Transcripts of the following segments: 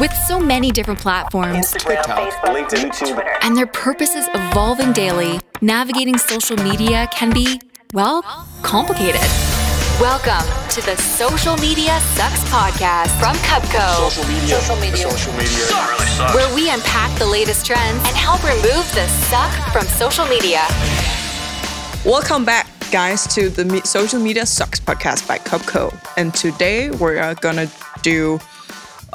With so many different platforms TikTok, LinkedIn, YouTube. and their purposes evolving daily, navigating social media can be, well, complicated. Welcome to the Social Media Sucks podcast from Cupco, Social media. Social media. Social media. where we unpack the latest trends and help remove the suck from social media. Welcome back, guys, to the Social Media Sucks podcast by Cupco. And today we're uh, gonna do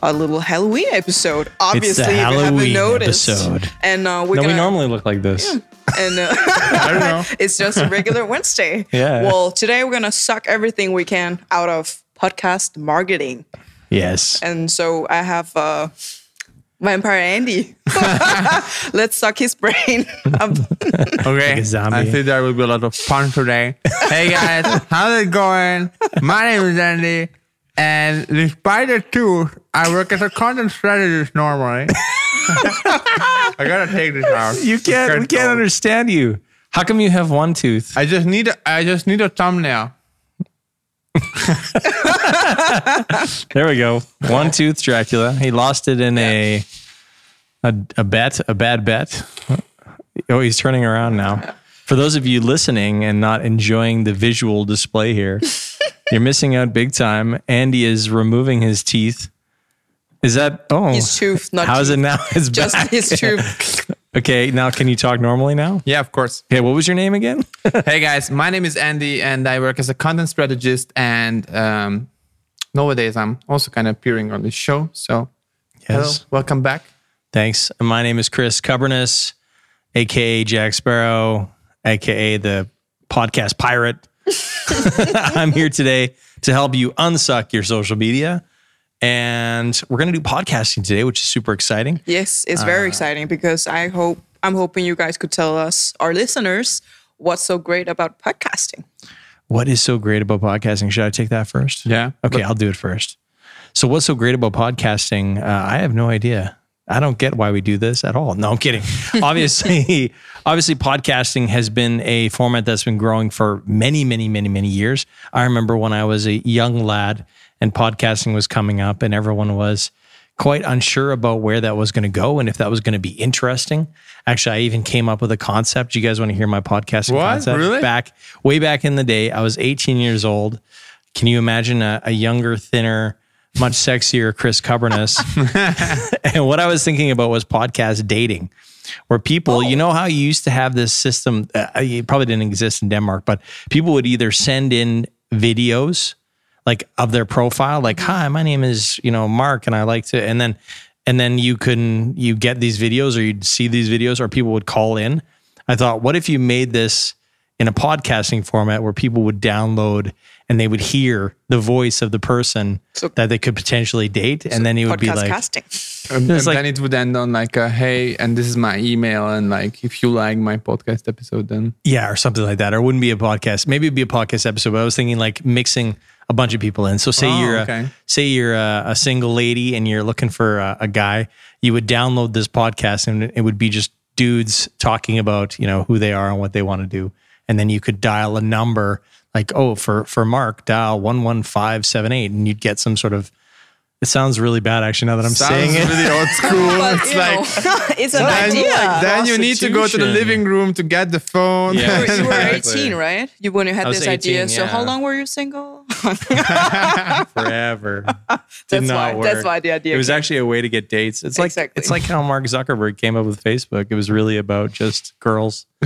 a little Halloween episode. Obviously, if you haven't Halloween noticed. episode. And uh, we're No, gonna we normally look like this. and uh, I don't know. it's just a regular Wednesday. Yeah. Well, today we're gonna suck everything we can out of podcast marketing. Yes. And so I have uh, Vampire Andy. Let's suck his brain. Um, Okay. Like a zombie. I think there will be a lot of fun today. hey guys, how's it going? My name is Andy, and despite the tooth, I work as a content strategist normally. I gotta take this out. You can't. We can't understand you. How come you have one tooth? I just need. A, I just need a thumbnail. There we go. One tooth, Dracula. He lost it in a, a a bet, a bad bet. Oh, he's turning around now. For those of you listening and not enjoying the visual display here, you're missing out big time. Andy is removing his teeth. Is that oh his tooth, not How's teeth. it now? It's Just back. his tooth. Okay, now can you talk normally now? Yeah, of course. Okay, what was your name again? hey guys, my name is Andy, and I work as a content strategist. And um, nowadays, I'm also kind of appearing on this show. So, hello, welcome back. Thanks. My name is Chris Kubbernus, aka Jack Sparrow, aka the podcast pirate. I'm here today to help you unsuck your social media. And we're going to do podcasting today, which is super exciting. Yes, it's very exciting because I hope I'm hoping you guys could tell us, our listeners, what's so great about podcasting. What is so great about podcasting? Should I take that first? Yeah. Okay, I'll do it first. So, what's so great about podcasting? Uh, I have no idea. I don't get why we do this at all. No, I'm kidding. obviously, obviously, podcasting has been a format that's been growing for many, many, many, many years. I remember when I was a young lad and podcasting was coming up, and everyone was quite unsure about where that was going to go and if that was going to be interesting. Actually, I even came up with a concept. You guys want to hear my podcasting What? concept? Really? Back way back in the day, I was 18 years old. Can you imagine a, a younger, thinner, much sexier Chris Kubbernus? and what I was thinking about was podcast dating, where people, you know how you used to have this system, uh, it probably didn't exist in Denmark, but people would either send in videos like of their profile, like, hi, my name is, you know, Mark, and I like to, and then, and then you can, you get these videos or you'd see these videos or people would call in. I thought, what if you made this in a podcasting format where people would download and they would hear the voice of the person So- that they could potentially date, and then it would be like, casting. And, and like- then it would end on like, a, hey, and this is my email, and like, if you like my podcast episode, then yeah, or something like that, or it wouldn't be a podcast. Maybe it'd be a podcast episode. But I was thinking like mixing a bunch of people in. So say Oh, you're a, say you're a, a single lady and you're looking for a, a guy, you would download this podcast and it would be just dudes talking about you know who they are and what they want to do, and then you could dial a number like oh for for Mark dial one one five seven eight, and you'd get some sort of. It sounds really bad actually now that I'm saying it. really old school. But, it's like it's an then, idea. then you need to go to the living room to get the phone. Yeah. you were, you were 18, right? You when you had I was this idea. 18, So how long were you single? Did That's not why- work. that's why the idea It was came. actually a way to get dates. It's like Exactly. it's like how Mark Zuckerberg came up with Facebook. It was really about just girls.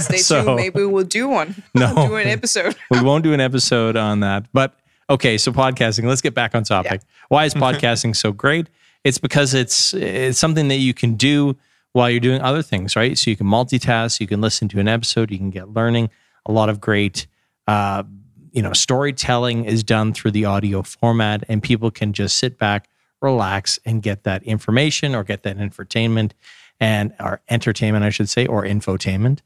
Stay So- tuned. Maybe we'll do one. No. do an episode. we won't do an episode on that. But okay, so podcasting. Let's get back on topic. Why is podcasting so great? It's because it's it's something that you can do while you're doing other things, right? So you can multitask. You can listen to an episode. You can get learning. A lot of great, uh, you know, storytelling is done through the audio format, and people can just sit back, relax, and get that information or get that entertainment and or entertainment, I should say, or infotainment.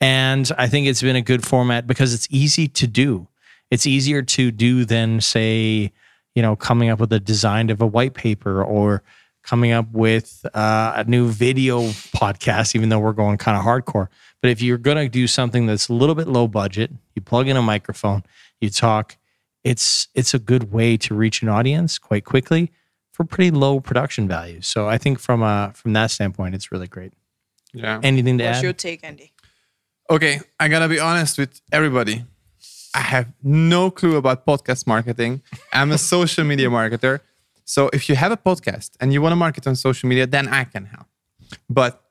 And I think it's been a good format because it's easy to do. It's easier to do than say, you know, coming up with a design of a white paper or coming up with uh, a new video podcast, even though we're going kind of hardcore. But if you're going to do something that's a little bit low budget, you plug in a microphone, you talk, it's it's a good way to reach an audience quite quickly for pretty low production values. So I think from uh from that standpoint, it's really great. Yeah. Anything to What's add? your take, Andy? Okay, I gotta be honest with everybody. I have no clue about podcast marketing. I'm a social media marketer. So if you have a podcast and you want to market on social media, then I can help. But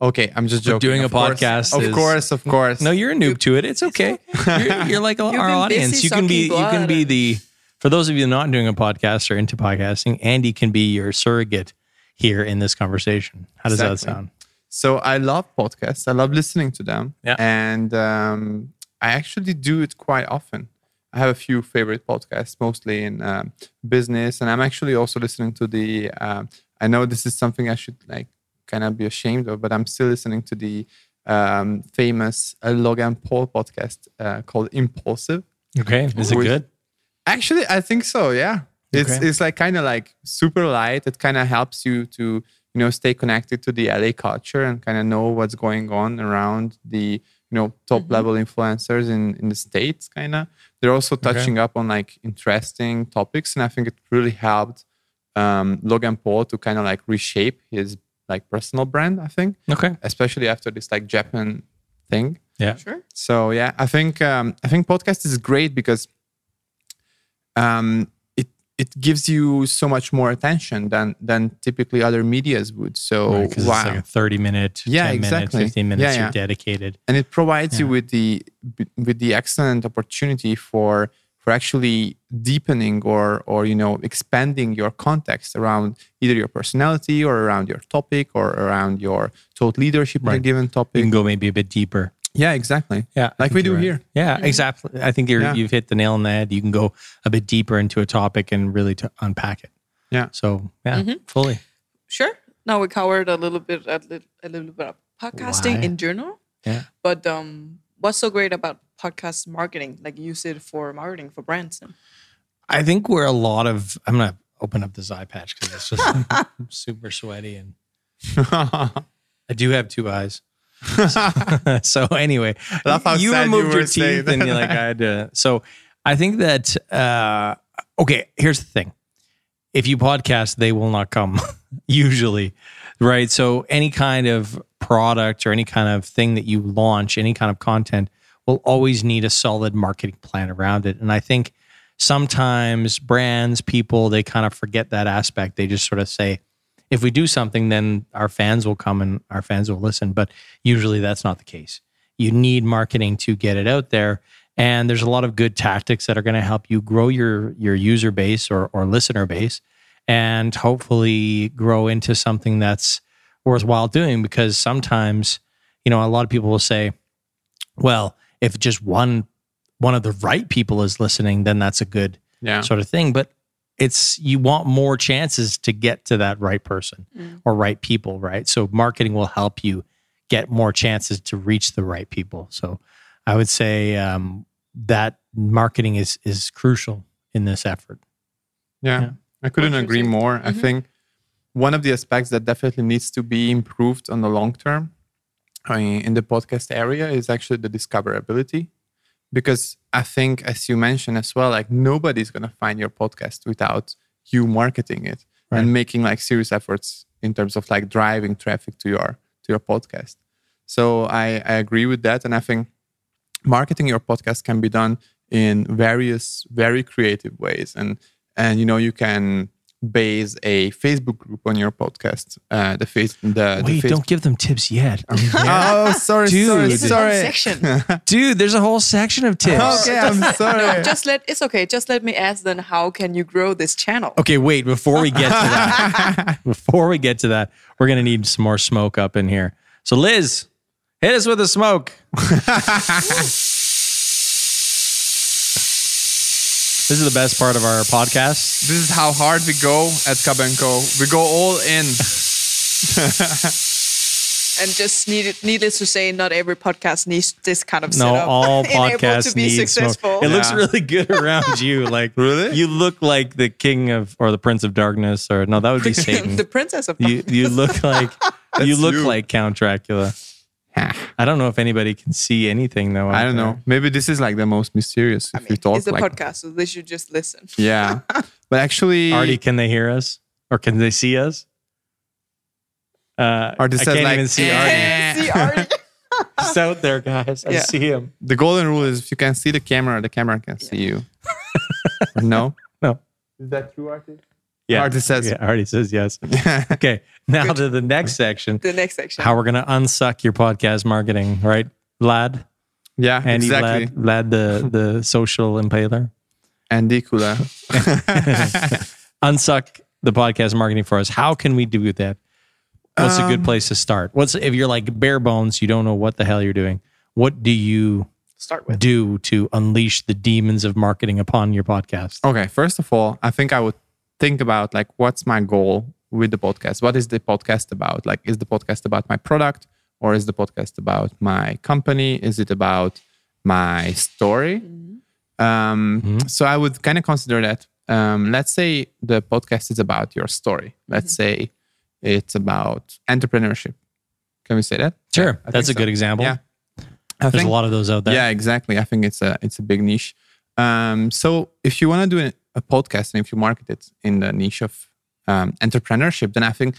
okay, I'm just joking. doing of a course. podcast of is- course, of course. No, you're a noob to it. It's okay. You're, you're like our been audience. busy You can be. sucking You can be the. For those of you not doing a podcast or into podcasting, Andy can be your surrogate here in this conversation. How does that sound? So I love podcasts. I love listening to them. Yeah. And um, I actually do it quite often. I have a few favorite podcasts, mostly in um, business, and I'm actually also listening to the. Um, I know this is something I should like kind of be ashamed of, but I'm still listening to the um, famous uh, Logan Paul podcast uh, called Impulsive. Okay, is it good? Actually, I think so. Yeah, it's Okay. it's like kind of like super light. It kind of helps you to you know stay connected to the LA culture and kind of know what's going on around the you know top level influencers in in the states. Kind of, they're also touching up on like interesting topics, and I think it really helped um, Logan Paul to kind of like reshape his like personal brand. I think, Okay. especially after this like Japan thing. Yeah. Sure. So yeah, I think um, I think podcast is great because um, it it gives you so much more attention than than typically other medias would. So Because wow, it's like a 30 minute, Yeah, 10 exactly. minutes, 15 minutes Yeah, you're dedicated. and it provides you with the with the excellent opportunity for for actually deepening or or you know expanding your context around either your personality or around your topic or around your thought leadership in a Right. given You can go maybe a bit deeper. Yeah, exactly. Yeah. Like we do right. here. Yeah, exactly. I think you're, Yeah. you've hit the nail on the head. You can go a bit deeper into a topic and really to unpack it. Yeah. So, yeah, fully. Sure. Now we covered a little bit a little, a little bit of podcasting Why? in general. Yeah. But um, what's so great about podcast marketing? Like use it for marketing for brands. I think we're a lot of, I'm going to open up this eye patch because it's just super sweaty. And I do have two eyes. so anyway, you sad you removed your teeth and you're like, I had to. So I think that, uh, okay, here's the thing. If you podcast, they will not come usually, right? So any kind of product or any kind of thing that you launch, any kind of content will always need a solid marketing plan around it. And I think sometimes brands, people, they kind of forget that aspect. They just sort of say, if we do something, then our fans will come and our fans will listen. But usually that's not the case. You need marketing to get it out there. And there's a lot of good tactics that are going to help you grow your your user base or, or listener base and hopefully grow into something that's worthwhile doing because sometimes, you know, a lot of people will say, well, if just one one of the right people is listening, then that's a good yeah. sort of thing. But it's you want more chances to get to that right person or right people, right? So marketing will help you get more chances to reach the right people. So I would say um, that marketing is is crucial in this effort. Yeah, Yeah. I couldn't What you agree think? more. I think one of the aspects that definitely needs to be improved on the long term I mean, in the podcast area is actually the discoverability. Because I think, as you mentioned as well, like nobody's going to find your podcast without you marketing it Right. and making like serious efforts in terms of like driving traffic to your to your podcast. So I, I agree with that. And I think marketing your podcast can be done in various very creative ways and and you know you can base a facebook group on your podcast uh the face the, the Wait, face- don't give them tips yet. Are we there? oh sorry Dude. sorry This is one sorry section. Dude, there's a whole section of tips. okay i'm sorry just let it's okay. Just let me ask then how can you grow this channel? Okay, wait, before we get to that, before we get to that, we're going to need some more smoke up in here. So, Liz, hit us with a smoke. This is the best part of our podcast. this is how hard we go at Cub and Co. We go all in. And just need, needless to say, not every podcast needs this kind of No, setup all in podcasts to be need successful. smoke. It looks Yeah. really good around you. Like, Really? You look like the king of, or the prince of darkness, or no, that would be Satan. the princess of you you look like you look you. like Count Dracula. I don't know if anybody can see anything though. I don't there. know. Maybe this is like the most mysterious if I we mean, talk it's a like podcast, so they should just listen. yeah. But actually, Artie, can they hear us? or can they see us? Uh, Artie I says can't like, even see "Eh." Artie. See, Artie. He's out there, guys. I Yeah. see him. The golden rule is if you can see the camera, the camera can see you. no? No. Is that true, Artie? Yeah, Artie says- Yeah, Artie says yes. Okay, now to the next section. The next section. How we're gonna unsuck your podcast marketing, right, Vlad? yeah, Andy exactly. Vlad, Vlad the the social impaler. Andy Kula. Unsuck the podcast marketing for us. How can we do that? What's a Um, good place to start? What's if you're like bare bones, you don't know what the hell you're doing. What do you Start with. do to unleash the demons of marketing upon your podcast? Okay, first of all, I think I would think about like what's my goal with the podcast? What is the podcast about? Like is the podcast about my product or is the podcast about my company? Is it about my story? Um, So I would kind of consider that. Um, let's say the podcast is about your story. Let's say it's about entrepreneurship. Can we say that? Sure, Yeah, that's a think good example. Yeah, I There's think a lot of those out there. yeah, exactly. I think it's a it's a big niche. Um, so if you want to do a, podcast and if you market it in the niche of um, entrepreneurship, then I think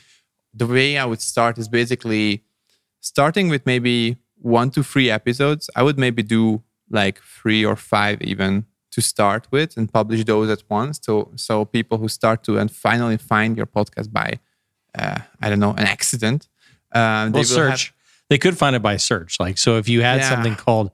the way I would start is basically starting with maybe one to three episodes. I would maybe do like three or five even to start with and publish those at once. So so people who start to and finally find your podcast by uh, I don't know an accident. Um, Well, they will have- search. they could find it by search. Like, so if you had Yeah. something called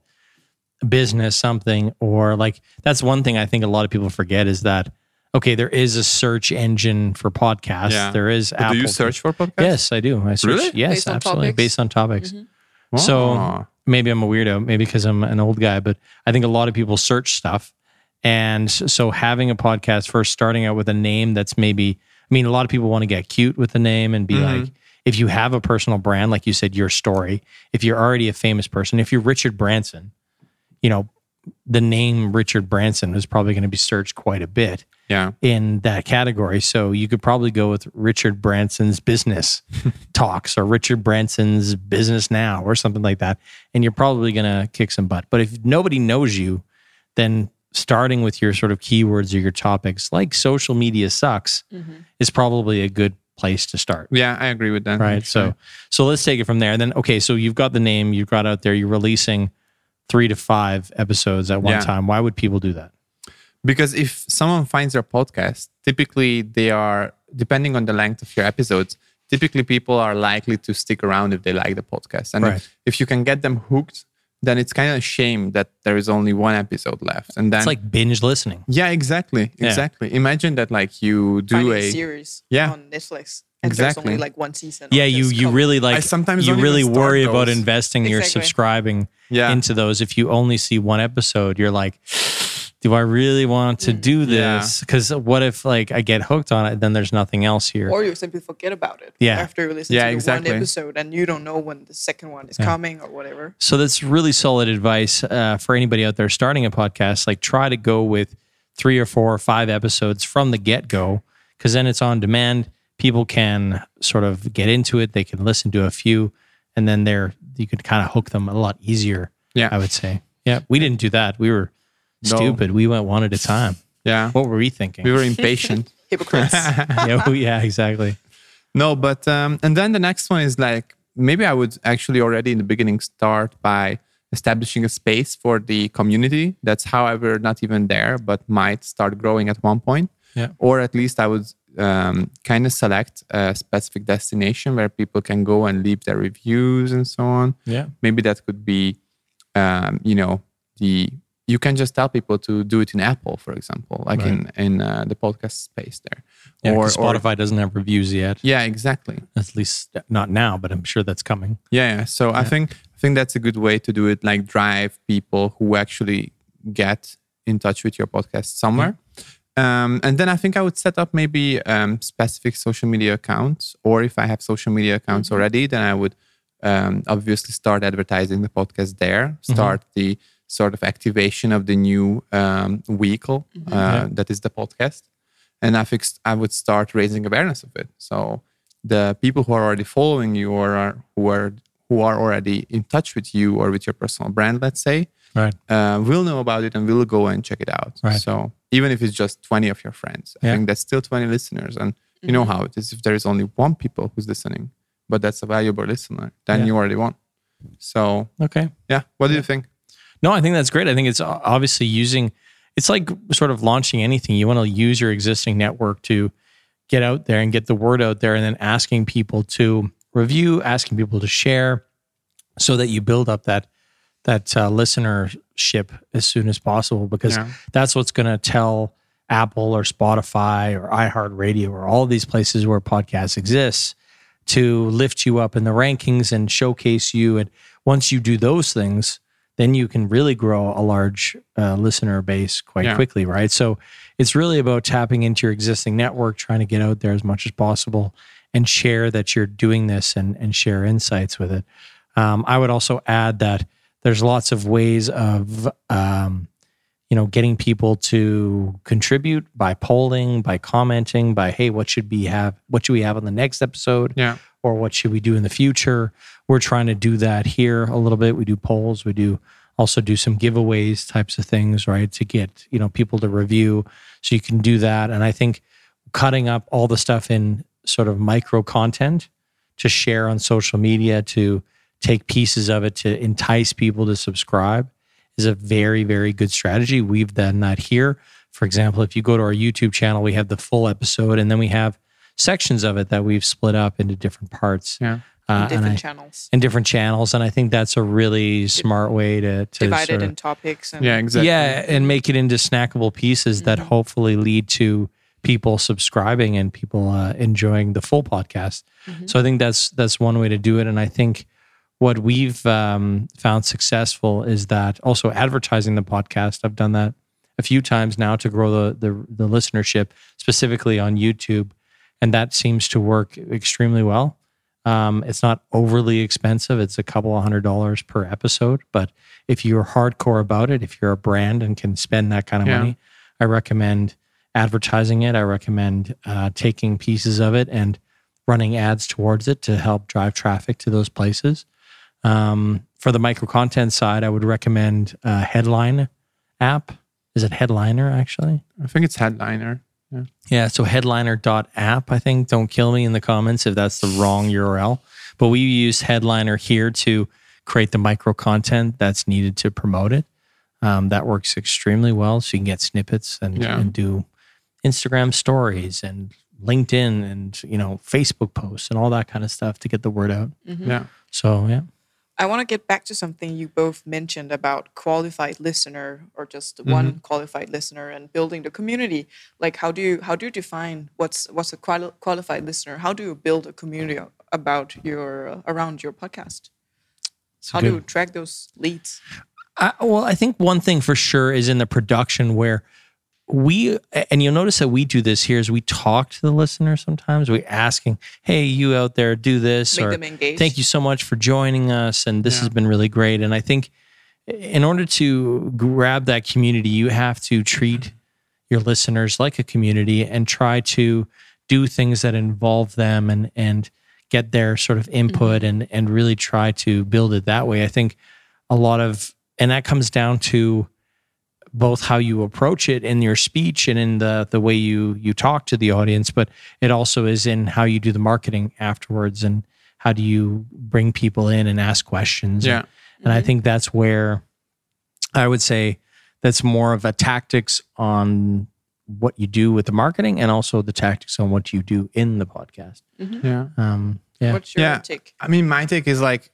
business something, or like that's one thing I think a lot of people forget is that okay, there is a search engine for podcasts. Yeah. There is But Apple. do you search for podcasts? Yes, I do. I search. Really? Yes, Based absolutely. topics? Based on topics. Oh. So maybe I'm a weirdo, maybe because I'm an old guy, but I think a lot of people search stuff. And so having a podcast first starting out with a name that's maybe, I mean, a lot of people want to get cute with the name and be Mm-hmm. like, if you have a personal brand, like you said, your story, if you're already a famous person, if you're Richard Branson, you know, the name Richard Branson is probably going to be searched quite a bit yeah. in that category. So you could probably go with Richard Branson's business talks or Richard Branson's business now or something like that. And you're probably going to kick some butt. But if nobody knows you, then starting with your sort of keywords or your topics like social media sucks mm-hmm. is probably a good place to start. Yeah, I agree with that. Right. So so let's take it from there. And then okay, so you've got the name, you've got out there, you're releasing three to five episodes at one Yeah. time. Why would people do that? because if someone finds your podcast, typically they are depending on the length of your episodes. Typically, people are likely to stick around if they like the podcast, and Right. if, if you can get them hooked, then it's kind of a shame that there is only one episode left. And then, It's like binge listening. yeah, exactly, Yeah. exactly. Imagine that, like you do Finding a series Yeah. on Netflix. And there's Exactly. only like one season. Yeah, you you couple. really like I sometimes you don't really even start worry about those. investing your subscribing Yeah. into those. If you only see one episode, you're like, do I really want to do this? Because what if like I get hooked on it, then there's nothing else here. Or you simply forget about it. Yeah. After you listen Yeah, to the exactly. one episode and you don't know when the second one is coming or whatever. So that's really solid advice uh, for anybody out there starting a podcast. Like try to go with three or four or five episodes from the get go, because then it's on demand. People can sort of get into it. They can listen to a few, and then they're you can kind of hook them a lot easier. Yeah. I would say. Yeah, we didn't do that. We were No. stupid. We went one at a time. yeah. What were we thinking? We were impatient. Hypocrites. yeah, yeah, exactly. No, but um, and then the next one is like maybe I would actually already in the beginning start by establishing a space for the community. That's however not even there, but might start growing at one point. Yeah. Or at least I would um, kind of select a specific destination where people can go and leave their reviews and so on. Yeah. Maybe that could be, um, you know, the you can just tell people to do it in Apple, for example, like in in uh, the podcast space there, Yeah, or- Spotify doesn't have reviews yet. yeah, exactly. At least not now, but I'm sure that's coming. Yeah, yeah. So I think I think that's a good way to do it. Like drive people who actually get in touch with your podcast somewhere. Um, and then I think I would set up maybe um, specific social media accounts, or if I have social media accounts already, then I would um, obviously start advertising the podcast there. Start the sort of activation of the new um, vehicle uh, that is the podcast, and I fixed. I would start raising awareness of it. So the people who are already following you or are, who are who are already in touch with you or with your personal brand, let's say, Right. uh, will know about it and will go and check it out. Right. So even if it's just 20 of your friends, I think that's still 20 listeners. And You know mm-hmm. how it is. If there is only one people who's listening, but that's a valuable listener, then Yeah. you already won. So Okay. yeah, what do you think? No, I think that's great. I think it's uh, obviously using it's like sort of launching anything. You want to use your existing network to get out there and get the word out there and then asking people to review, asking people to share so that you build up that that uh, listenership as soon as possible because Yeah. that's what's going to tell Apple or Spotify or iHeartRadio or all these places where podcasts exist to lift you up in the rankings and showcase you. And once you do those things, then you can really grow a large uh, listener base quite Yeah. quickly, right? So it's really about tapping into your existing network, trying to get out there as much as possible and share that you're doing this and, and share insights with it. Um, I would also add that there's lots of ways of um, you know getting people to contribute by polling by commenting by hey what should we have what should we have on the next episode? Yeah. or what should we do in the future? We're trying to do that here a little bit. We do polls. We do also do some giveaways types of things right to get you know people to review. So you can do that. And i think cutting up all the stuff in sort of micro content to share on social media to take pieces of it to entice people to subscribe is a very very good strategy we've done that here for example if you go to our youtube channel we have the full episode and then we have sections of it that we've split up into different parts Yeah. uh, and different I- channels, in different channels and i think that's a really smart way to, to divided sort of- in topics. And Yeah, exactly. yeah, and make it into snackable pieces that hopefully lead to people subscribing and people uh, enjoying the full podcast. So I think that's that's one way to do it, and I think what we've um, found successful is that also advertising the podcast. I've done that a few times now to grow the the, the listenership specifically on YouTube, and that seems to work extremely well. Um, it's not overly expensive. It's a couple of hundred dollars per episode. But if you're hardcore about it, if you're a brand and can spend that kind of Yeah. money, I recommend advertising it. I recommend uh, taking pieces of it and running ads towards it to help drive traffic to those places. Um, for the micro content side, I would recommend uh, Headline app. Is it Headliner actually? I think it's headliner. Yeah. Yeah, so headliner.app, I think. Don't kill me in the comments if that's the wrong URL. But we use Headliner here to create the micro content that's needed to promote it. Um, that works extremely well. So you can get snippets and, Yeah. and do Instagram stories and LinkedIn and you know Facebook posts and all that kind of stuff to get the word out. Yeah. So yeah, I want to get back to something you both mentioned about qualified listener or just one qualified listener and building the community. Like how do you how do you define what's what's a quali- qualified listener? How do you build a community about your uh, around your podcast? How do you track those leads? I, well, I think one thing for sure is in the production where we and you'll notice that we do this here is we talk to the listener sometimes. We asking, "Hey, you out there, do this," Make or them engaged. "Thank you so much for joining us," and this has been really great. And I think in order to grab that community, you have to treat your listeners like a community and try to do things that involve them and and get their sort of input mm-hmm. and and really try to build it that way. I think a lot of and that comes down to both how you approach it in your speech and in the the way you you talk to the audience but it also is in how you do the marketing afterwards and how do you bring people in and ask questions Yeah. and, and i mm-hmm. think that's where i would say that's more of a tactics on what you do with the marketing and also the tactics on what you do in the podcast mm-hmm. Yeah. um yeah What's your Yeah. take? I mean, my take is like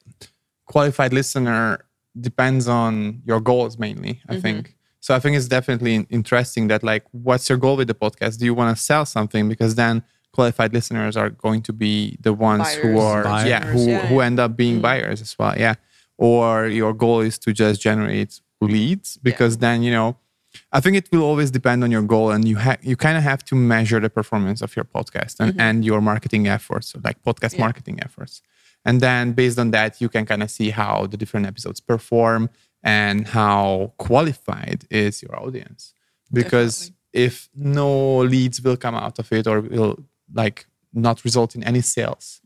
qualified listener depends on your goals mainly, I mm-hmm. think. So I think it's definitely interesting that like, what's your goal with the podcast? Do you want to sell something? Because then qualified listeners are going to be the ones who Buyers, are, yeah, who, yeah, who end up being mm. buyers as well. Yeah. Or your goal is to just generate leads because then, you know, I think it will always depend on your goal, and you have you kind of have to measure the performance of your podcast and, mm-hmm. and your marketing efforts, so like podcast Yeah. marketing efforts. And then based on that, you can kind of see how the different episodes perform and how qualified is your audience. Because if no leads will come out of it or will like not result in any sales,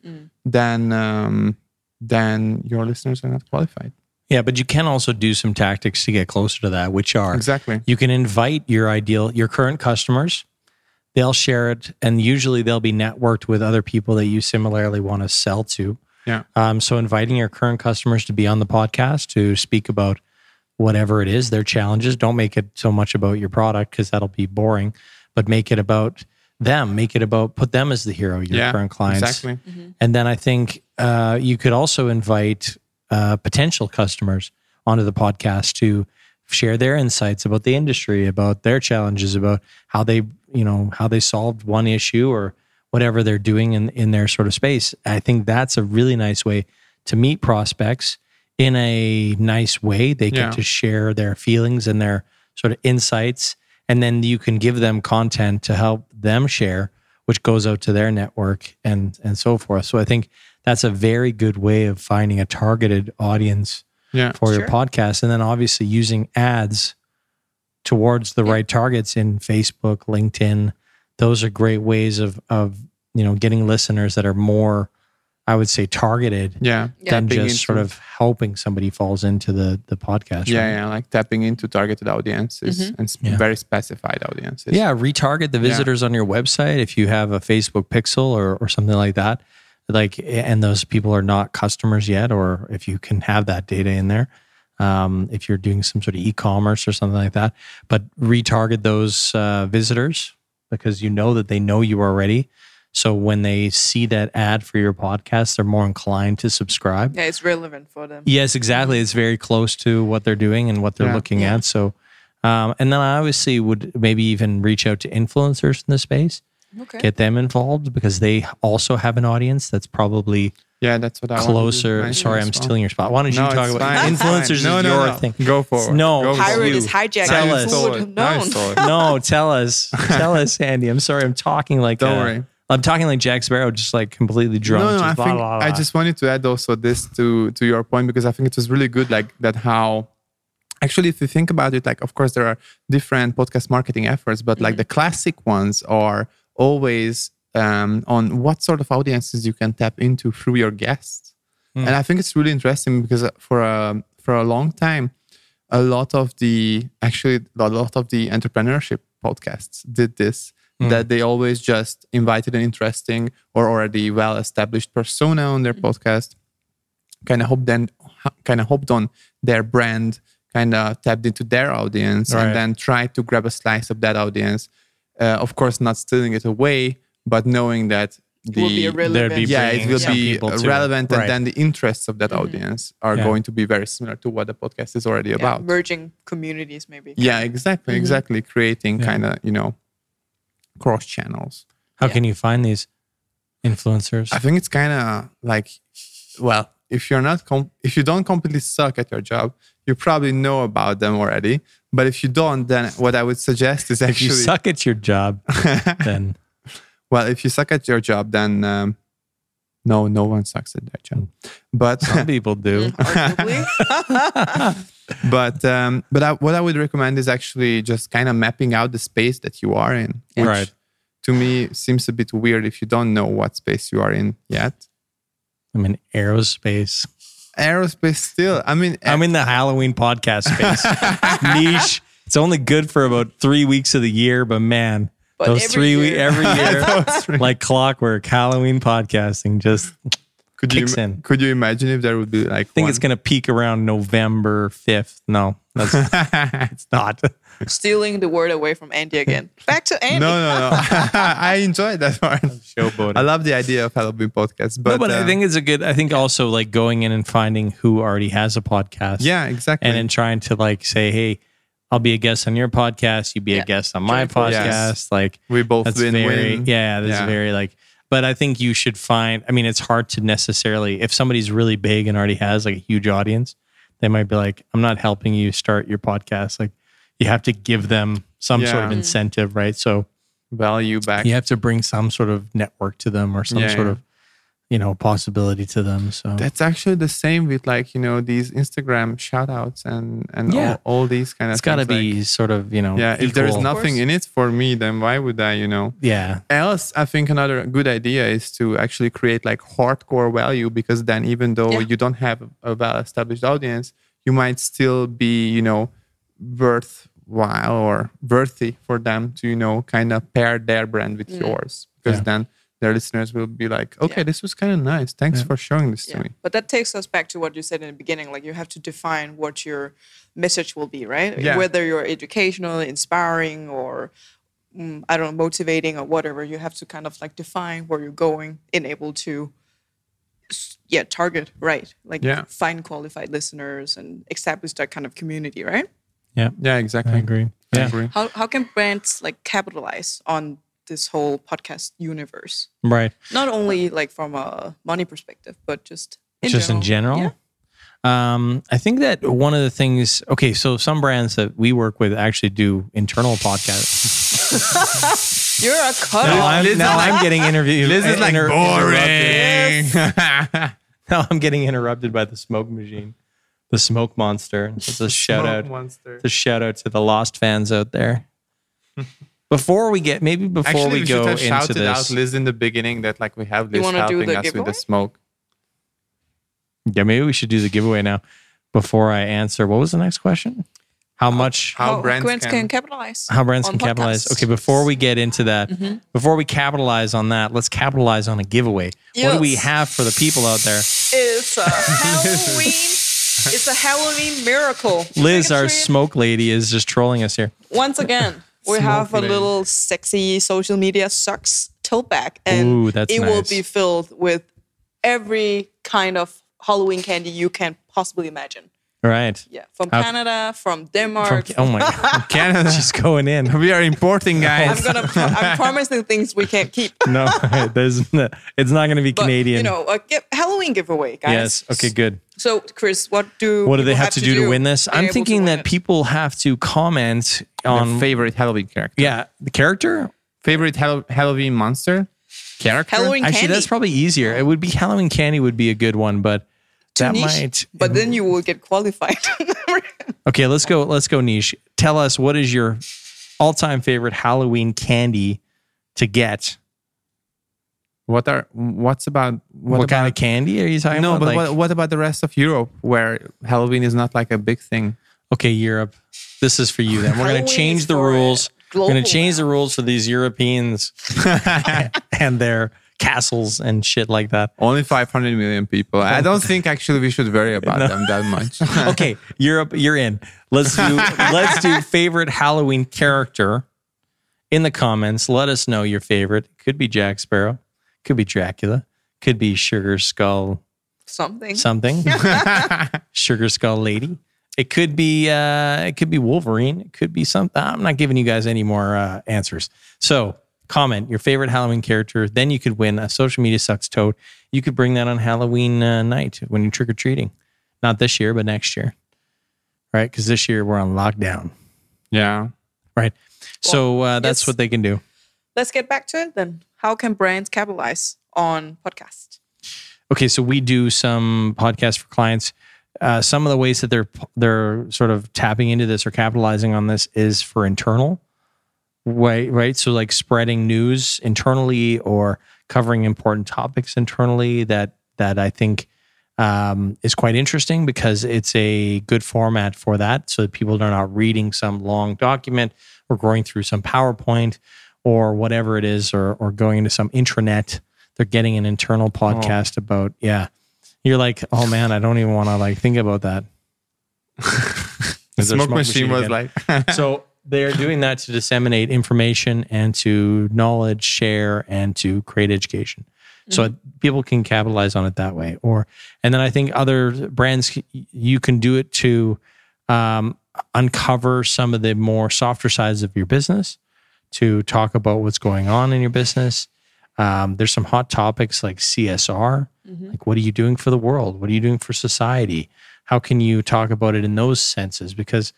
then um, then your listeners are not qualified. yeah but you can also do some tactics to get closer to that which are Exactly. You can invite your ideal, your current customers. they'll share it, and usually they'll be networked with other people that you similarly want to sell to. Yeah. Um, so inviting your current customers to be on the podcast to speak about whatever it is, their challenges. Don't make it so much about your product because that'll be boring, but make it about them. Make it about put them as the hero, your yeah, current clients. Exactly. And then I think uh, you could also invite uh, potential customers onto the podcast to share their insights about the industry, about their challenges, about how they, you know, how they solved one issue or whatever they're doing in in their sort of space. I think that's a really nice way to meet prospects in a nice way. They get Yeah. to share their feelings and their sort of insights, and then you can give them content to help them share, which goes out to their network and and so forth. So I think that's a very good way of finding a targeted audience Yeah. for your podcast, and then obviously using ads towards the right targets in Facebook, LinkedIn. Those are great ways of of you know getting listeners that are more, I would say, targeted Yeah. Yeah. than Tapping just sort of helping somebody falls into the the podcast. Yeah, right? yeah, like tapping into targeted audiences and Yeah. very specified audiences. Yeah, retarget the visitors on your website if you have a Facebook pixel or, or something like that. Like, and those people are not customers yet, or if you can have that data in there, um, if you're doing some sort of e-commerce or something like that. But retarget those uh, visitors because you know that they know you already. So when they see that ad for your podcast, they're more inclined to subscribe. Yeah, it's relevant for them. Yes, exactly. It's very close to what they're doing and what they're Yeah. looking at. So, um, and then I obviously would maybe even reach out to influencers in the space, Okay. get them involved because they also have an audience that's probably Yeah, that's what I wanted to closer. Sorry, I'm well. stealing your spot. Why don't you No, talk about fine, influencers? fine. No, is no, your no. thing. Go for it. No, Go for Pirate it. is hijacking Tell the us. food. No. no, tell us, tell us, Andy. I'm sorry, I'm talking like Don't worry. I'm talking like Jack Sparrow, just like completely drunk. No, no, I blah, think blah, I blah. just wanted to add also this to to your point because I think it was really good, like that how actually if you think about it, like of course there are different podcast marketing efforts, but like the classic ones are always um, on what sort of audiences you can tap into through your guests. And I think it's really interesting because uh, for a for a long time, a lot of the actually a lot of the entrepreneurship podcasts did this Mm. that they always just invited an interesting or already well established persona on their mm. podcast kind of hoped then kind of hoped on their brand kind of tapped into their audience Right. and then tried to grab a slice of that audience uh, of course not stealing it away but knowing that the will be There'd relevant. be yeah, it will some be people to relevant, Right. and then the interests of that mm-hmm. audience are Yeah. going to be very similar to what the podcast is already yeah, about. merging communities maybe. Yeah, exactly, mm-hmm. exactly. Creating Yeah. kind of you know cross channels. How Yeah. can you find these influencers? I think it's kind of like, well, if you're not com- if you don't completely suck at your job, you probably know about them already. But if you don't, then what I would suggest is actually if you suck at your job, then well, if you suck at your job, then um, no, no one sucks at their job. But some people do. But um, but I, what I would recommend is actually just kind of mapping out the space that you are in. Which Right. To me, seems a bit weird if you don't know what space you are in yet. I'm in aerospace. Aerospace still. I mean, I'm in the Halloween podcast space. Niche. It's only good for about three weeks of the year, but man, But those every three we every year, like clockwork, Halloween podcasting just could you kicks in. could you imagine if there would be like I think it's going to peak around November 5th. No, that's it's not. Stealing the word away from Andy again. Back to Andy. no no no I enjoyed that part Showboating. I love the idea of Halloween podcast but, no, but I uh, think it's a good. I think also like going in and finding who already has a podcast. yeah exactly and then trying to like say, hey, I'll be a guest on your podcast. You be a guest on my Join forces. podcast. Like we both that's win very win yeah. That's Yeah. very like. But I think you should find. I mean, it's hard to necessarily if somebody's really big and already has like a huge audience, they might be like, I'm not helping you start your podcast. Like you have to give them some sort of incentive, right? So value back you have to bring some sort of network to them or some Yeah, sort yeah. of you know possibility to them. So That's actually the same with like you know these Instagram shout outs and and Yeah. all, all these kind of it's got to things, be sort of you know like, yeah if there's nothing in it for me then why would I you know yeah else I think another good idea is to actually create like hardcore value because then even though Yeah. you don't have a well established audience you might still be you know worthwhile or worthy for them to you know kind of pair their brand with mm. yours because Yeah. then their listeners will be like okay Yeah. this was kind of nice thanks for showing this to me But that takes us back to what you said in the beginning. Like you have to define what your message will be, right? Yeah. Whether you're educational, inspiring, or mm, I don't know, motivating or whatever. You have to kind of like define where you're going and able to, yeah, target right. Like Yeah. find qualified listeners and establish that kind of community, right? Yeah, yeah exactly I agree. I agree. How how can brands like capitalize on this whole podcast universe? right. Not only like from a money perspective, but just in just in general. Yeah. Um, I think that one of the things, okay, so some brands that we work with actually do internal podcasts. You're a cut Now I'm, now I'm getting interviewed. this is like inter- interrupted. boring Now I'm getting interrupted by the smoke machine, the smoke monster. It's a shout Smoke out. monster. It's a shout out to the lost fans out there. Before we get, maybe before Actually, we, we, go have into shouted this, out Liz in the beginning that like we have Liz wanna helping the us with the smoke. yeah, maybe we should do the giveaway now. Before I answer, what was the next question? How much? How brands can, can- capitalize. how brands on can capitalize. Okay, before we get into that, Mm-hmm. before we capitalize on that, let's capitalize on a giveaway. What do we have for the people out there? It's a Halloween. it's a Halloween miracle. Liz, our Trick smoke lady, is just trolling us here. Once again, we Smoke have a little sexy social media sucks tote bag, and Ooh, it will be filled with every kind of Halloween candy you can possibly imagine. Right. Yeah, from How- Canada, from From, Denmark. oh my god, Canada. she's going in. we are importing guys. I'm gonna. I'm promising things we can't keep. No, there's no, it's not going to be But Canadian. you know, a gi- Halloween giveaway, guys. yes. Okay. Good. So, Chris, what do What do they people have to do to win this? I'm thinking that it? people have to comment Their on. favorite Halloween character. Yeah, the character. Favorite Hall- Halloween monster character. Halloween Actually, candy. that's probably easier. It would be Halloween candy would be a good one, but that niche, might. But then you will get qualified. Okay, let's go. Let's go niche. Tell us what is your all-time favorite Halloween candy to get? What are what's about What, what, kind of candy are you talking no? about? No, but Like- what, what about the rest of Europe where Halloween is not like a big thing? okay, Europe. This is for you. Then we're going to change the rules. We're going to change the rules for these Europeans and their castles and shit like that. Only 500 million people. I don't think actually we should worry about them that much. Okay, Europe, you're in. Let's do let's do favorite Halloween character in the comments. Let us know your favorite. It could be Jack Sparrow, could be Dracula, could be Sugar Skull Something. something, Sugar Skull Lady. It could be uh, it could be Wolverine. It could be something. I'm not giving you guys any more uh, answers. So comment your favorite Halloween character. Then you could win a social media sucks tote. You could bring that on Halloween uh, night when you're trick or treating. Not this year, but next year, right? Because this year we're on lockdown, yeah. right? so uh, that's yes. what they can do. Let's get back to it then. How can brands capitalize on podcast? Okay, so we do some podcasts for clients. Uh, some of the ways that they're they're sort of tapping into this or capitalizing on this is for internal, right? Right. So like spreading news internally or covering important topics internally that that I think um, is quite interesting because it's a good format for that, so that people are not reading some long document or going through some PowerPoint or whatever it is, or or going into some intranet. They're getting an internal podcast about yeah. You're like, oh man, I don't even want to like think about that. The there smoke, machine, was again? like, so they're doing that to disseminate information and to knowledge share and to create education. So people can capitalize on it that way. Or and then i think other brands you can do it to um, uncover some of the more softer sides of your business to talk about what's going on in your business. Um, there's some hot topics like csr like what are you doing for the world? What are you doing for society? How can you talk about it in those senses? Because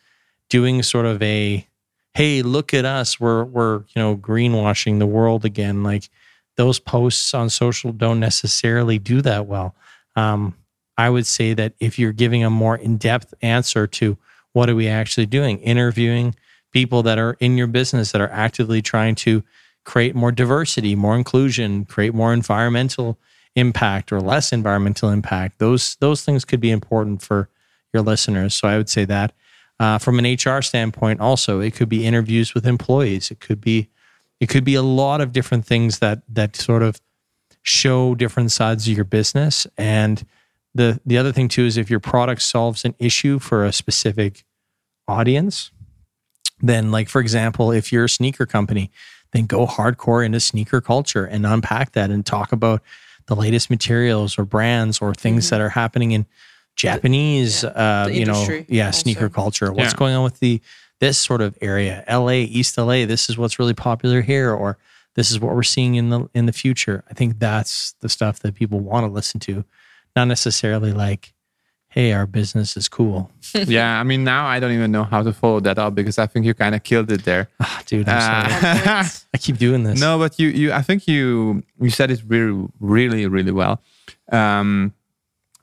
doing sort of a hey look at us. We're we're you know greenwashing the world again. Like those posts on social don't necessarily do that well. Um, i would say that if you're giving a more in-depth answer to what are we actually doing interviewing people that are in your business that are actively trying to create more diversity more inclusion create more environmental impact or less environmental impact those those things could be important for your listeners. So i would say that Uh, from an HR standpoint, also, it could be interviews with employees. It could be, it could be a lot of different things that that sort of show different sides of your business. And the the other thing too is if your product solves an issue for a specific audience, then like for example, if you're a sneaker company, then go hardcore into sneaker culture and unpack that and talk about the latest materials or brands or things that are happening in Japanese, yeah, uh, the you know, yeah, also. sneaker culture. What's Yeah. going on with the this sort of area, LA, East LA? This is what's really popular here, or this is what we're seeing in the in the future. I think that's the stuff that people want to listen to, not necessarily like, "Hey, our business is cool." yeah, I mean, now I don't even know how to follow that up because I think you kind of killed it there. Ah, dude, I'm sorry. Uh, I keep doing this. no, but you, you, I think you, you said it really, really, really well. Um, and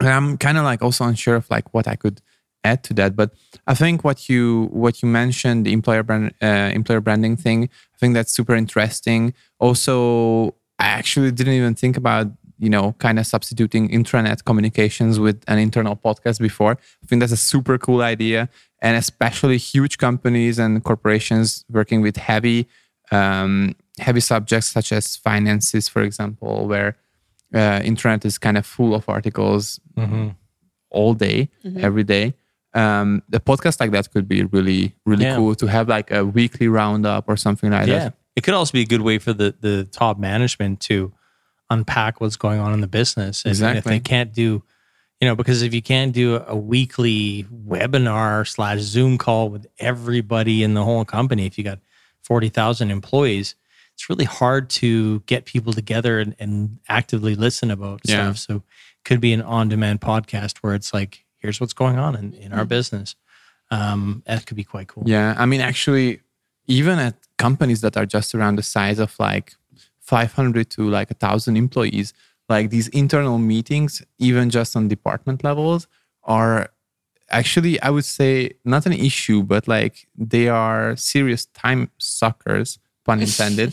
I'm kind of like also unsure of like what I could add to that, but I think what you, what you mentioned, the employer brand, uh, employer branding thing, I think that's super interesting. Also, I actually didn't even think about you know kind of substituting intranet communications with an internal podcast before. I think that's a super cool idea. And especially huge companies and corporations working with heavy um, heavy subjects such as finances for example where uh, intranet is kind of full of articles all day every day. Um, the podcast like that could be really really Yeah. cool to have like a weekly roundup or something like yeah, that it could also be a good way for the the top management to unpack what's going on in the business. And if they can't do, you know, because if you can't do a weekly webinar slash Zoom call with everybody in the whole company, if you got forty thousand employees, it's really hard to get people together and, and actively listen about Yeah. stuff. So, it could be an on-demand podcast where it's like, here's what's going on in, in our business. Um, that could be quite cool. Yeah, I mean, actually, even at companies that are just around the size of like 500 to like a thousand employees, like these internal meetings, even just on department levels, are actually, I would say, not an issue, but like they are serious time suckers, pun intended.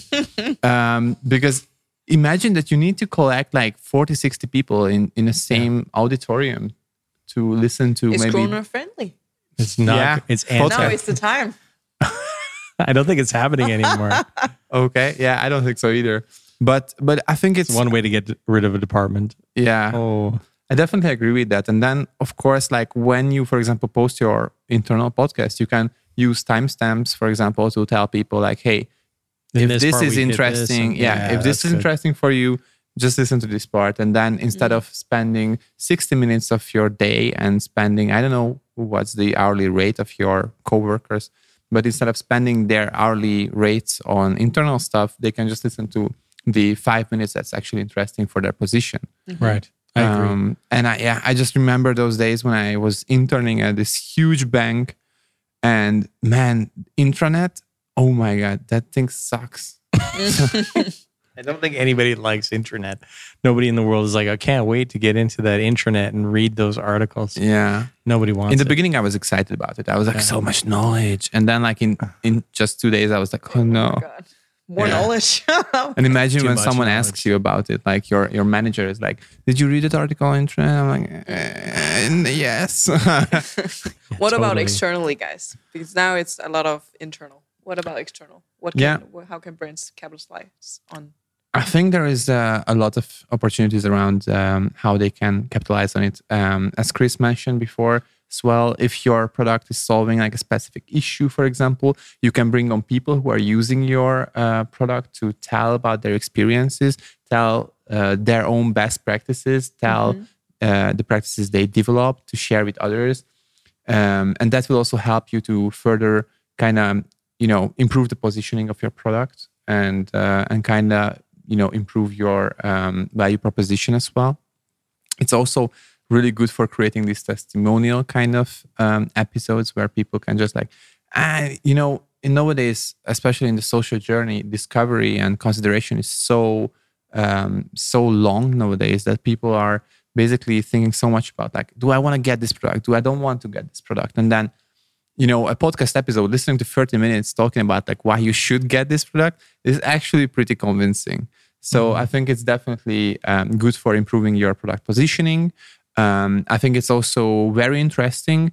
um, because imagine that you need to collect like 40, 60 people in, in the same auditorium to listen to It's maybe. Corona friendly. It's not. Yeah. It's Podcast. anti. Now it's the time. I don't think it's happening anymore. Okay, yeah, I don't think so either. But but I think it's It's one way to get rid of a department. yeah. Oh, I definitely agree with that. And then, of course, like when you, for example, post your internal podcast, you can use timestamps, for example, to tell people like, hey, In if this this, part is we did this interesting, and- yeah, yeah, if this is good. interesting for you, just listen to this part. And then instead of spending 60 minutes of your day and spending, I don't know what's the hourly rate of your coworkers, but instead of spending their hourly rates on internal stuff, they can just listen to the five minutes that's actually interesting for their position. right. I agree. Um, and I, yeah, I just remember those days when I was interning at this huge bank, and man, intranet. Oh my god, that thing sucks. I don't think anybody likes intranet. Nobody in the world is like, I can't wait to get into that intranet and read those articles. Yeah. Nobody wants it. In the it. beginning, I was excited about it. I was like, so much knowledge, and then like in in just two days, I was like, oh no. God. More Yeah. knowledge. And imagine Too when someone knowledge. asks you about it, like your your manager is like, "Did you read that article on intranet?" I'm like, "Eh, "Yes." what about externally, guys? Because now it's a lot of internal. What about external? What can, Yeah. how can brands capitalize on? I think there is uh, a lot of opportunities around um, how they can capitalize on it. Um, as Chris mentioned before as well, if your product is solving like a specific issue, for example, you can bring on people who are using your uh, product to tell about their experiences, tell uh, their own best practices, tell uh, the practices they develop to share with others. Um, and that will also help you to further kind of you know improve the positioning of your product and uh, and kind of you know improve your um, value proposition as well. It's also really good for creating these testimonial kind of um, episodes where people can just like ah, you know in nowadays especially in the social journey discovery and consideration is so um, so long nowadays that people are basically thinking so much about like do i want to get this product? Do i don't want to get this product? And then you know a podcast episode listening to 30 minutes talking about like why you should get this product is actually pretty convincing so i think it's definitely um, good for improving your product positioning um, i think it's also very interesting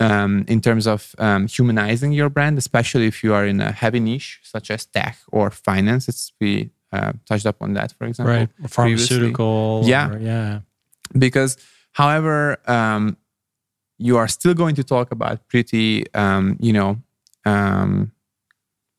um, in terms of um, humanizing your brand, especially if you are in a heavy niche such as tech or finance. It's we uh, touched up on that, for example, right. Pharmaceutical. Yeah. or- yeah. because however um, you are still going to talk about pretty um, you know um,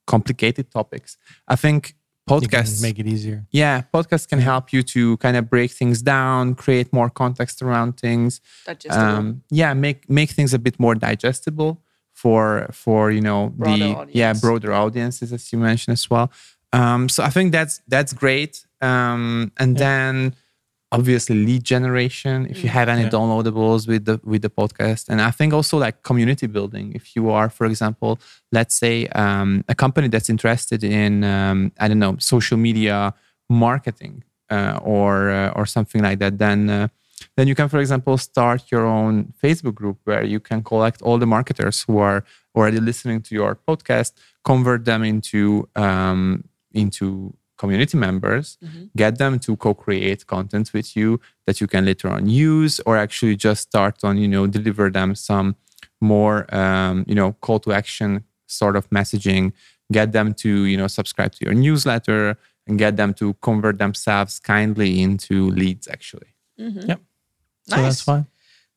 complicated topics. I think You can podcasts make it easier. yeah podcasts can help you to kind of break things down create more context around things Digestible. um, yeah make make things a bit more digestible for for you know Broader the yeah broader audiences as you mentioned as well. Um, so i think that's that's great. Um, and then obviously lead generation if you have any Yeah. downloadables with the with the podcast and i think also like community building if you are for example let's say um, a company that's interested in um, i don't know social media marketing uh, or uh, or something like that then uh, then you can for example start your own facebook group where you can collect all the marketers who are already listening to your podcast convert them into um, into community members get them to co-create content with you that you can later on use or actually just start on you know deliver them some more um, you know call to action sort of messaging get them to you know subscribe to your newsletter and get them to convert themselves kindly into leads actually Yep. So Nice. that's fine.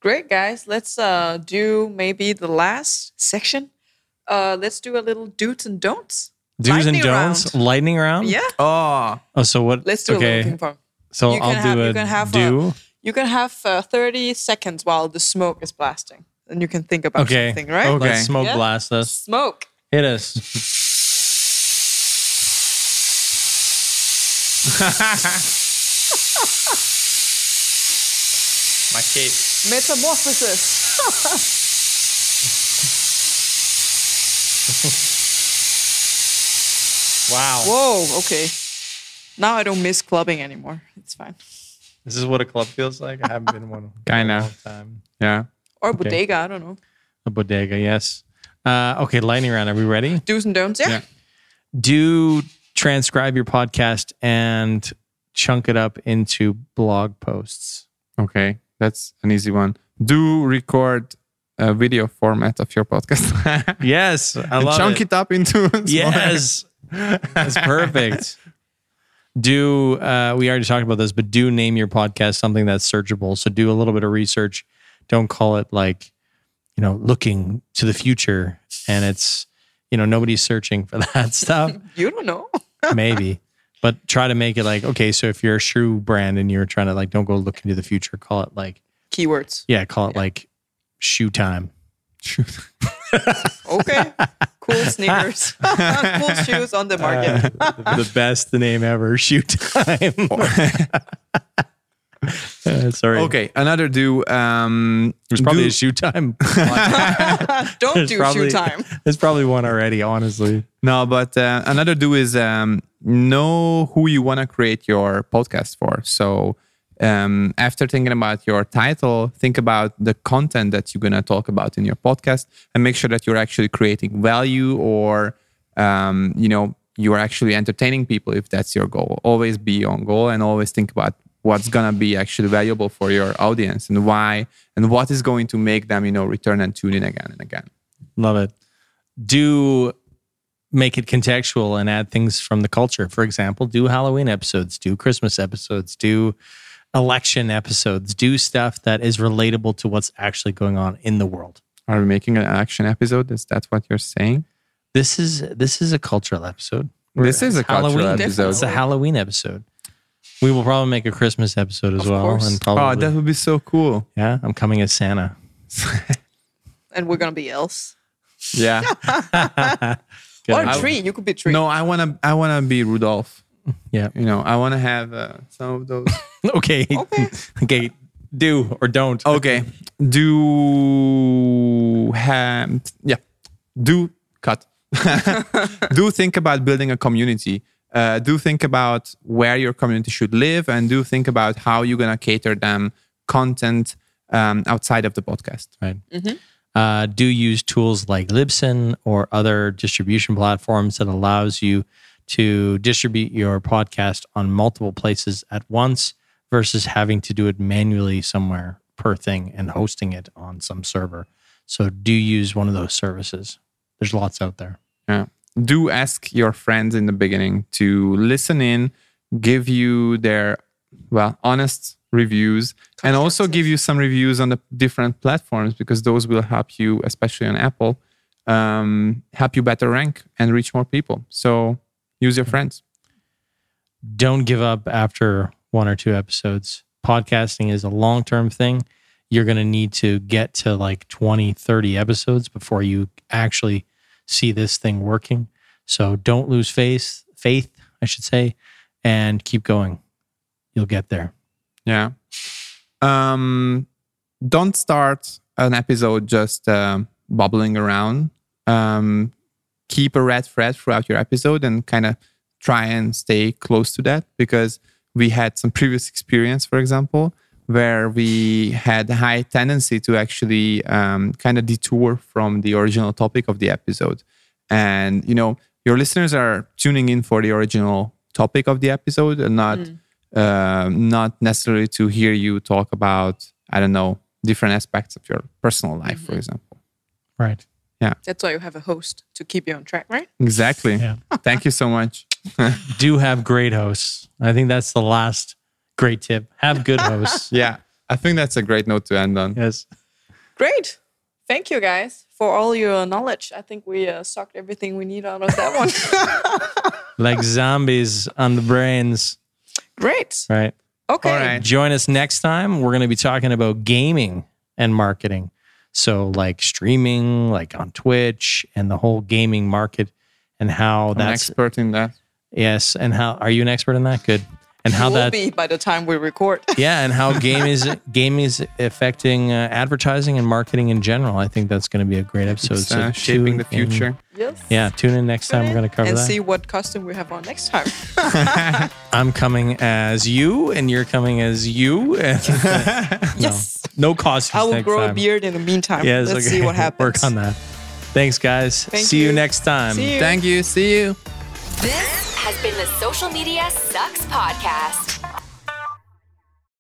Great, guys. Let's uh, do maybe the last section. Uh, let's do a little do's and don'ts. Do's and don'ts. round. Lightning round. Yeah, oh Oh, so what? let's do a okay. little ping pong. So You can I'll have- do you a can have a- do. You can have uh, 30 seconds while the smoke is blasting, and you can think about okay. something, right? Okay. Let's smoke Yeah. blast us. Smoke. Hit us. my cape Metamorphosis. Wow. Whoa. Okay. Now I don't miss clubbing anymore. It's fine. This is what a club feels like. I haven't been in one. in a Kinda. long time. yeah Or bodega. I don't know. A bodega, yes. Uh, okay, lightning round. Are we ready? Do's and don'ts. Yeah. Yeah. Do transcribe your podcast and chunk it up into blog posts. okay that's an easy one do record a video format of your podcast Yes, I and love chunk it. it. up into smaller- Yes, that's perfect. Do uh, we already talked about this? But do name your podcast something that's searchable. So do a little bit of research. Don't call it like you know looking to the future, and it's you know nobody's searching for that stuff. You don't know. Maybe, but try to make it like okay. So if you're a shoe brand and you're trying to like don't go look into the future, call it like Keywords. yeah, call it like shoe time. Okay. cool sneakers. cool shoes on the market. the best name ever. Shoe time. Uh, sorry. okay another do um There's probably do- a shoe time. don't There's do probably- shoe time. There's probably one already, honestly. No, but uh, another do is um, know who you want to create your podcast for. So um, after thinking about your title, think about the content that you're going to talk about in your podcast and make sure that you're actually creating value or, um, you know, you are actually entertaining people if that's your goal. Always be on goal and always think about what's going to be actually valuable for your audience and why and what is going to make them, you know, return and tune in again and again. Love it. Do make it contextual and add things from the culture. For example, do Halloween episodes, do Christmas episodes, do election episodes, do stuff that is relatable to what's actually going on in the world. Are we making an action episode? Is that what you're saying? This is this is a cultural episode. This is a cultural Halloween episode. It's a Halloween episode. We will probably make a Christmas episode as Of well. course. And Oh, that would be so cool. yeah, I'm coming as Santa. And we're gonna be elves. Yeah. Or a tree. You could be tree. no, I wanna, I wanna be Rudolph. Yeah. You know, I wanna have uh, some of those. Okay. Okay. okay. Do or don't. Okay. Do have yeah. Do cut. do think about building a community. Uh, do think about where your community should live, and do think about how you're gonna cater them content um, outside of the podcast. Right. Uh, do use tools like Libsyn or other distribution platforms that allows you to distribute your podcast on multiple places at once versus having to do it manually somewhere per thing and hosting it on some server. So do use one of those services. There's lots out there. Yeah. Do ask your friends in the beginning to listen in, give you their well honest reviews, and also give you some reviews on the different platforms because those will help you, especially on Apple, um, help you better rank and reach more people. So use your friends. Don't give up after one or two episodes. Podcasting is a long term thing. You're going to need to get to like 20, 30 episodes before you actually see this thing working. So don't lose faith, faith, I should say, and keep going. You'll get there. Yeah. Um, don't start an episode just um, bubbling around. Um, keep a red thread throughout your episode and kind of try and stay close to that because we had some previous experience, for example, where we had a high tendency to actually um, kind of detour from the original topic of the episode. And, you know, your listeners are tuning in for the original topic of the episode and not uh, not necessarily to hear you talk about I don't know different aspects of your personal life, for example. Right. That's why you have a host to keep you on track, right? Exactly. Yeah. Thank you so much. Do have great hosts. I think that's the last great tip. Have good hosts. Yeah, I think that's a great note to end on. yes. Great. Thank you guys for all your knowledge. I think we uh, sucked everything we need out of that one. Like zombies on the brains. Great. Right. Okay. All right. Join us next time. We're going to be talking about gaming and marketing. So, like streaming, like on Twitch, and the whole gaming market, and how I'm an that's expert in that. yes, and how are you an expert in that? Good, and how will that will be by the time we record. yeah, and how game is game is affecting uh, advertising and marketing in general. I think that's going to be a great episode. It's So uh, shaping the tune in. future. yes. Yeah, tune in next time. We're going to cover that and that. see what costume we have on next time. I'm coming as you, and you're coming as you. yes. no costume. I will next grow time. a beard in the meantime. Yeah, Let's okay. see what happens. Work on that. Thanks, guys. Thank See you. you. next time. See you. Thank you. See you. This has been the Social Media Sucks Podcast.